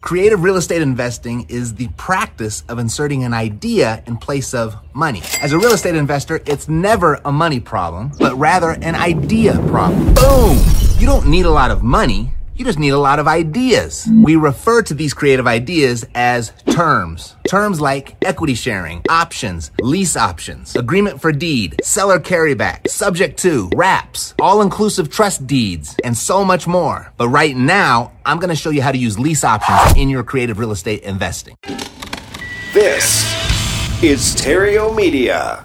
Creative real estate investing is the practice of inserting an idea in place of money. As a real estate investor, it's never a money problem, but rather an idea problem. Boom! You don't need a lot of money. You just need a lot of ideas. We refer to these creative ideas as terms. Terms like equity sharing, options, lease options, agreement for deed, seller carryback, subject to, wraps, all inclusive trust deeds, and so much more. But right now, I'm to show you how to use lease options in your creative real estate investing. This is Theriault Media.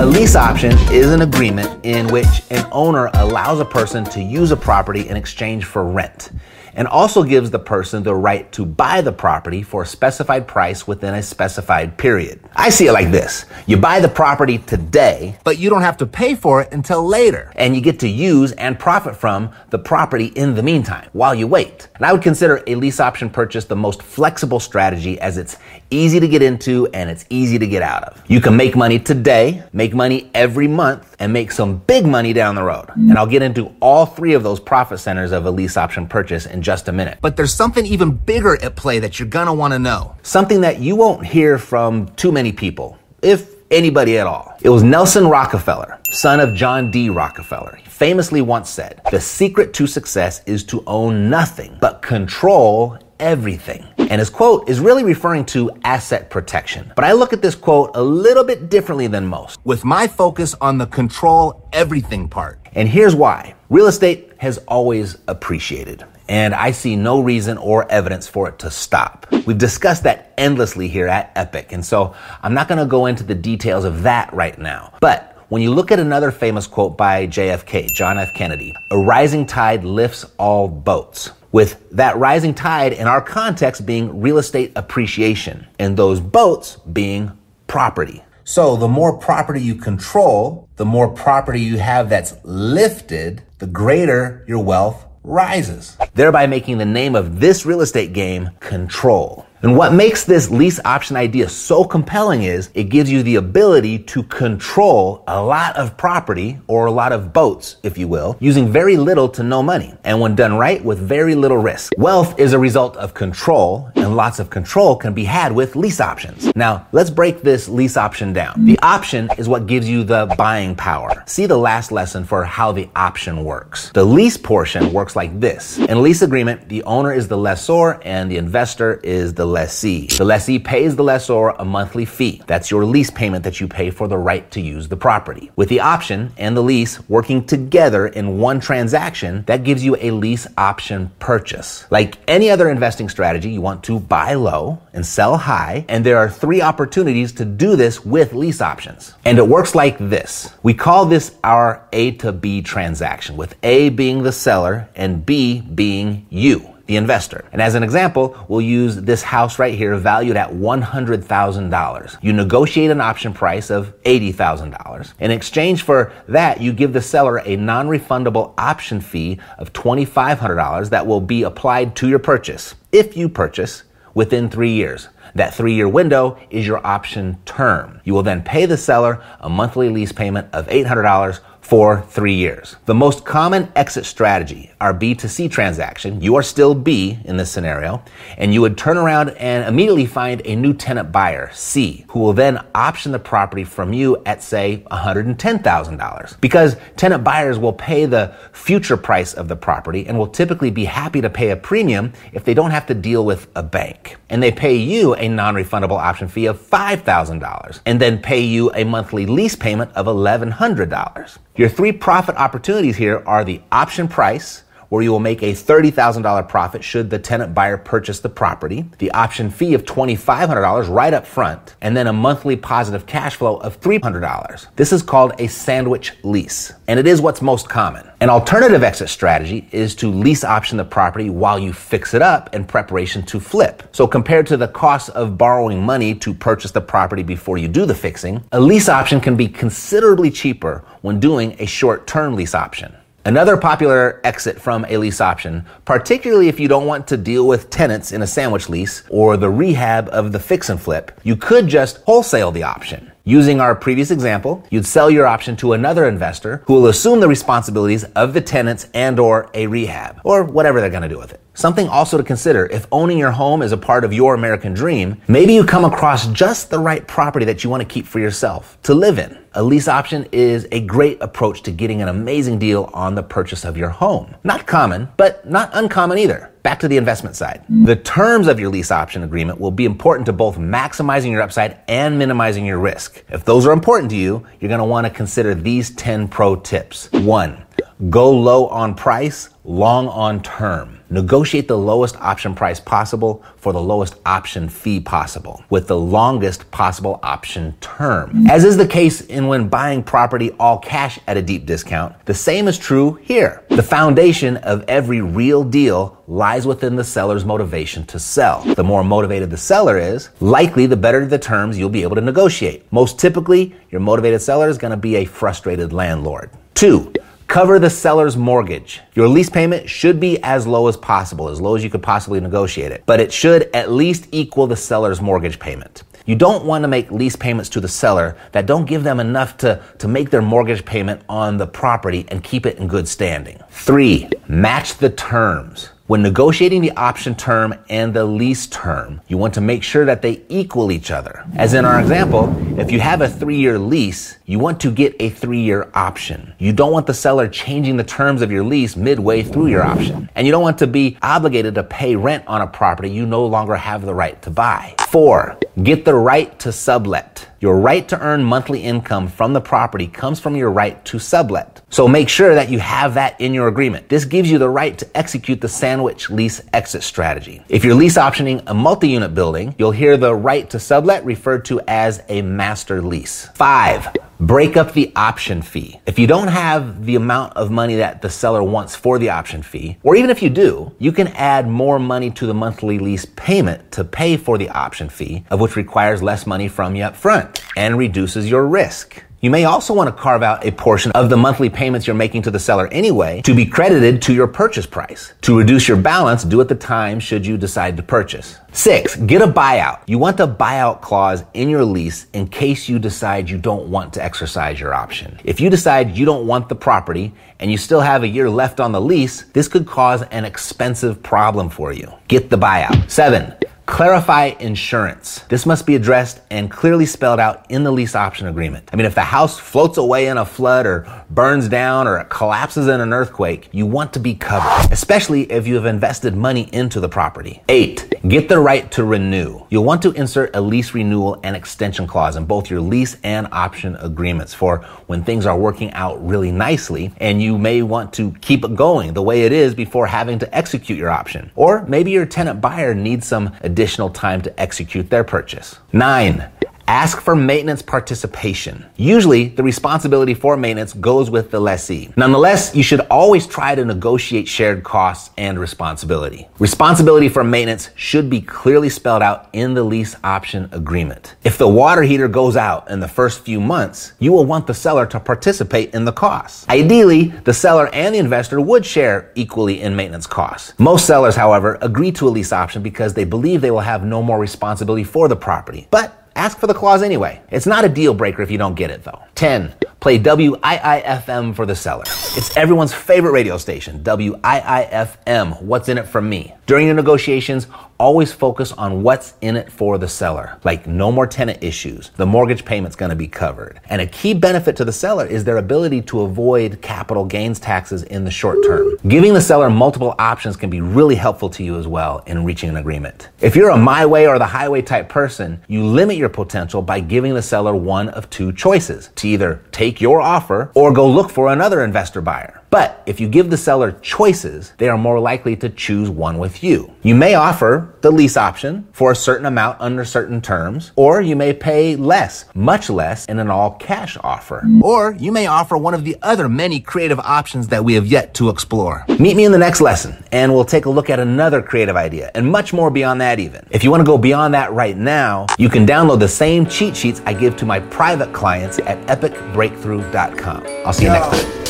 A lease option is an agreement in which an owner allows a person to use a property in exchange for rent and also gives the person the right to buy the property for a specified price within a specified period. I see it like this. You buy the property today, but you don't have to pay for it until later. And you get to use and profit from the property in the meantime while you wait. And I would consider a lease option purchase the most flexible strategy as it's easy to get into and it's easy to get out of. You can make money today, make money every month, and make some big money down the road. And I'll get into all three of those profit centers of a lease option purchase in just a minute. But there's something even bigger at play that you're gonna wanna know. Something that you won't hear from too many people, if anybody at all. It was Nelson Rockefeller, son of John D. Rockefeller. He famously once said, The secret to success is to own nothing, but control everything. And his quote is really referring to asset protection. But I look at this quote a little bit differently than most, with my focus on the control everything part. And here's why. Real estate has always appreciated and I see no reason or evidence for it to stop. We've discussed that endlessly here at Epic, and so I'm not gonna go into the details of that right now. But when you look at another famous quote by JFK, John F. Kennedy, a rising tide lifts all boats. With that rising tide in our context being real estate appreciation, and those boats being property. So the more property you control, the more property you have that's lifted, the greater your wealth rises, thereby making the name of this real estate game control. And what makes this lease option idea so compelling is it gives you the ability to control a lot of property or a lot of boats, if you will, using very little to no money. And when done right, with very little risk. Wealth is a result of control, and lots of control can be had with lease options. Now, let's break this lease option down. The option is what gives you the buying power. See the last lesson for how the option works. The lease portion works like this. In a lease agreement, the owner is the lessor and the investor is the lessee. The lessee pays the lessor a monthly fee. That's your lease payment that you pay for the right to use the property. With the option and the lease working together in one transaction, that gives you a lease option purchase. Like any other investing strategy, you want to buy low and sell high, and there are three opportunities to do this with lease options. And it works like this. We call this our A to B transaction, with A being the seller and B being you the investor. And as an example, we'll use this house right here valued at $100,000. You negotiate an option price of $80,000. In exchange for that, you give the seller a non-refundable option fee of $2,500 that will be applied to your purchase if you purchase within three years. That three year window is your option term. You will then pay the seller a monthly lease payment of $800 for three years. The most common exit strategy, our B2C transaction, you are still B in this scenario, and you would turn around and immediately find a new tenant buyer, C, who will then option the property from you at say $110,000. Because tenant buyers will pay the future price of the property and will typically be happy to pay a premium if they don't have to deal with a bank. And they pay you a non-refundable option fee of $5,000 and then pay you a monthly lease payment of $1,100. Your three profit opportunities here are the option price, where you will make a $30,000 profit should the tenant buyer purchase the property, the option fee of $2,500 right up front, and then a monthly positive cash flow of $300. This is called a sandwich lease, and it is what's most common. An alternative exit strategy is to lease option the property while you fix it up in preparation to flip. So compared to the cost of borrowing money to purchase the property before you do the fixing, a lease option can be considerably cheaper when doing a short-term lease option. Another popular exit from a lease option, particularly if you don't want to deal with tenants in a sandwich lease or the rehab of the fix and flip, you could just wholesale the option. Using our previous example, you'd sell your option to another investor who will assume the responsibilities of the tenants and or a rehab or whatever they're going to do with it. Something also to consider if owning your home is a part of your American dream, maybe you come across just the right property that you want to keep for yourself to live in. A lease option is a great approach to getting an amazing deal on the purchase of your home. Not common, but not uncommon either. Back to the investment side. The terms of your lease option agreement will be important to both maximizing your upside and minimizing your risk. If those are important to you, you're going to want to consider these 10 pro tips. One, go low on price, long on term. Negotiate the lowest option price possible for the lowest option fee possible with the longest possible option term. As is the case in when buying property all cash at a deep discount, the same is true here. The foundation of every real deal lies within the seller's motivation to sell. The more motivated the seller is, likely the better the terms you'll be able to negotiate. Most typically, your motivated seller is going to be a frustrated landlord. Two, Cover the seller's mortgage. Your lease payment should be as low as possible, as low as you could possibly negotiate it, but it should at least equal the seller's mortgage payment. You don't want to make lease payments to the seller that don't give them enough to, to make their mortgage payment on the property and keep it in good standing. Three, match the terms. When negotiating the option term and the lease term, you want to make sure that they equal each other. As in our example, if you have a three year lease, you want to get a three year option. You don't want the seller changing the terms of your lease midway through your option. And you don't want to be obligated to pay rent on a property you no longer have the right to buy. Four, get the right to sublet. Your right to earn monthly income from the property comes from your right to sublet. So make sure that you have that in your agreement. This gives you the right to execute the sandwich lease exit strategy. If you're lease optioning a multi-unit building, you'll hear the right to sublet referred to as a master lease. Five, break up the option fee. If you don't have the amount of money that the seller wants for the option fee, or even if you do, you can add more money to the monthly lease payment to pay for the option fee, of which requires less money from you up front and reduces your risk. You may also want to carve out a portion of the monthly payments you're making to the seller anyway to be credited to your purchase price. To reduce your balance, do at the time should you decide to purchase. Six, get a buyout. You want a buyout clause in your lease in case you decide you don't want to exercise your option. If you decide you don't want the property and you still have a year left on the lease, this could cause an expensive problem for you. Get the buyout. Seven, Clarify insurance. This must be addressed and clearly spelled out in the lease option agreement. I mean, if the house floats away in a flood or burns down or collapses in an earthquake, you want to be covered, especially if you have invested money into the property. Eight, get the right to renew. You'll want to insert a lease renewal and extension clause in both your lease and option agreements for when things are working out really nicely and you may want to keep it going the way it is before having to execute your option. Or maybe your tenant buyer needs some additional additional time to execute their purchase. Nine, Ask for maintenance participation. Usually, the responsibility for maintenance goes with the lessee. Nonetheless, you should always try to negotiate shared costs and responsibility. Responsibility for maintenance should be clearly spelled out in the lease option agreement. If the water heater goes out in the first few months, you will want the seller to participate in the costs. Ideally, the seller and the investor would share equally in maintenance costs. Most sellers, however, agree to a lease option because they believe they will have no more responsibility for the property. But Ask for the clause anyway. It's not a deal breaker if you don't get it though. 10. Play WIIFM for the seller. It's everyone's favorite radio station, WIIFM. What's in it for me? During your negotiations, always focus on what's in it for the seller. Like no more tenant issues. The mortgage payment's to be covered. And a key benefit to the seller is their ability to avoid capital gains taxes in the short term. Giving the seller multiple options can be really helpful to you as well in reaching an agreement. If you're a my way or the highway type person, you limit your potential by giving the seller one of two choices to either take your offer or go look for another investor buyer. But if you give the seller choices, they are more likely to choose one with you. You may offer the lease option for a certain amount under certain terms, or you may pay less, much less in an all cash offer. Or you may offer one of the other many creative options that we have yet to explore. Meet me in the next lesson and we'll take a look at another creative idea and much more beyond that even. If you want to go beyond that right now, you can download the same cheat sheets I give to my private clients at epicbreakthrough.com. I'll see you next time.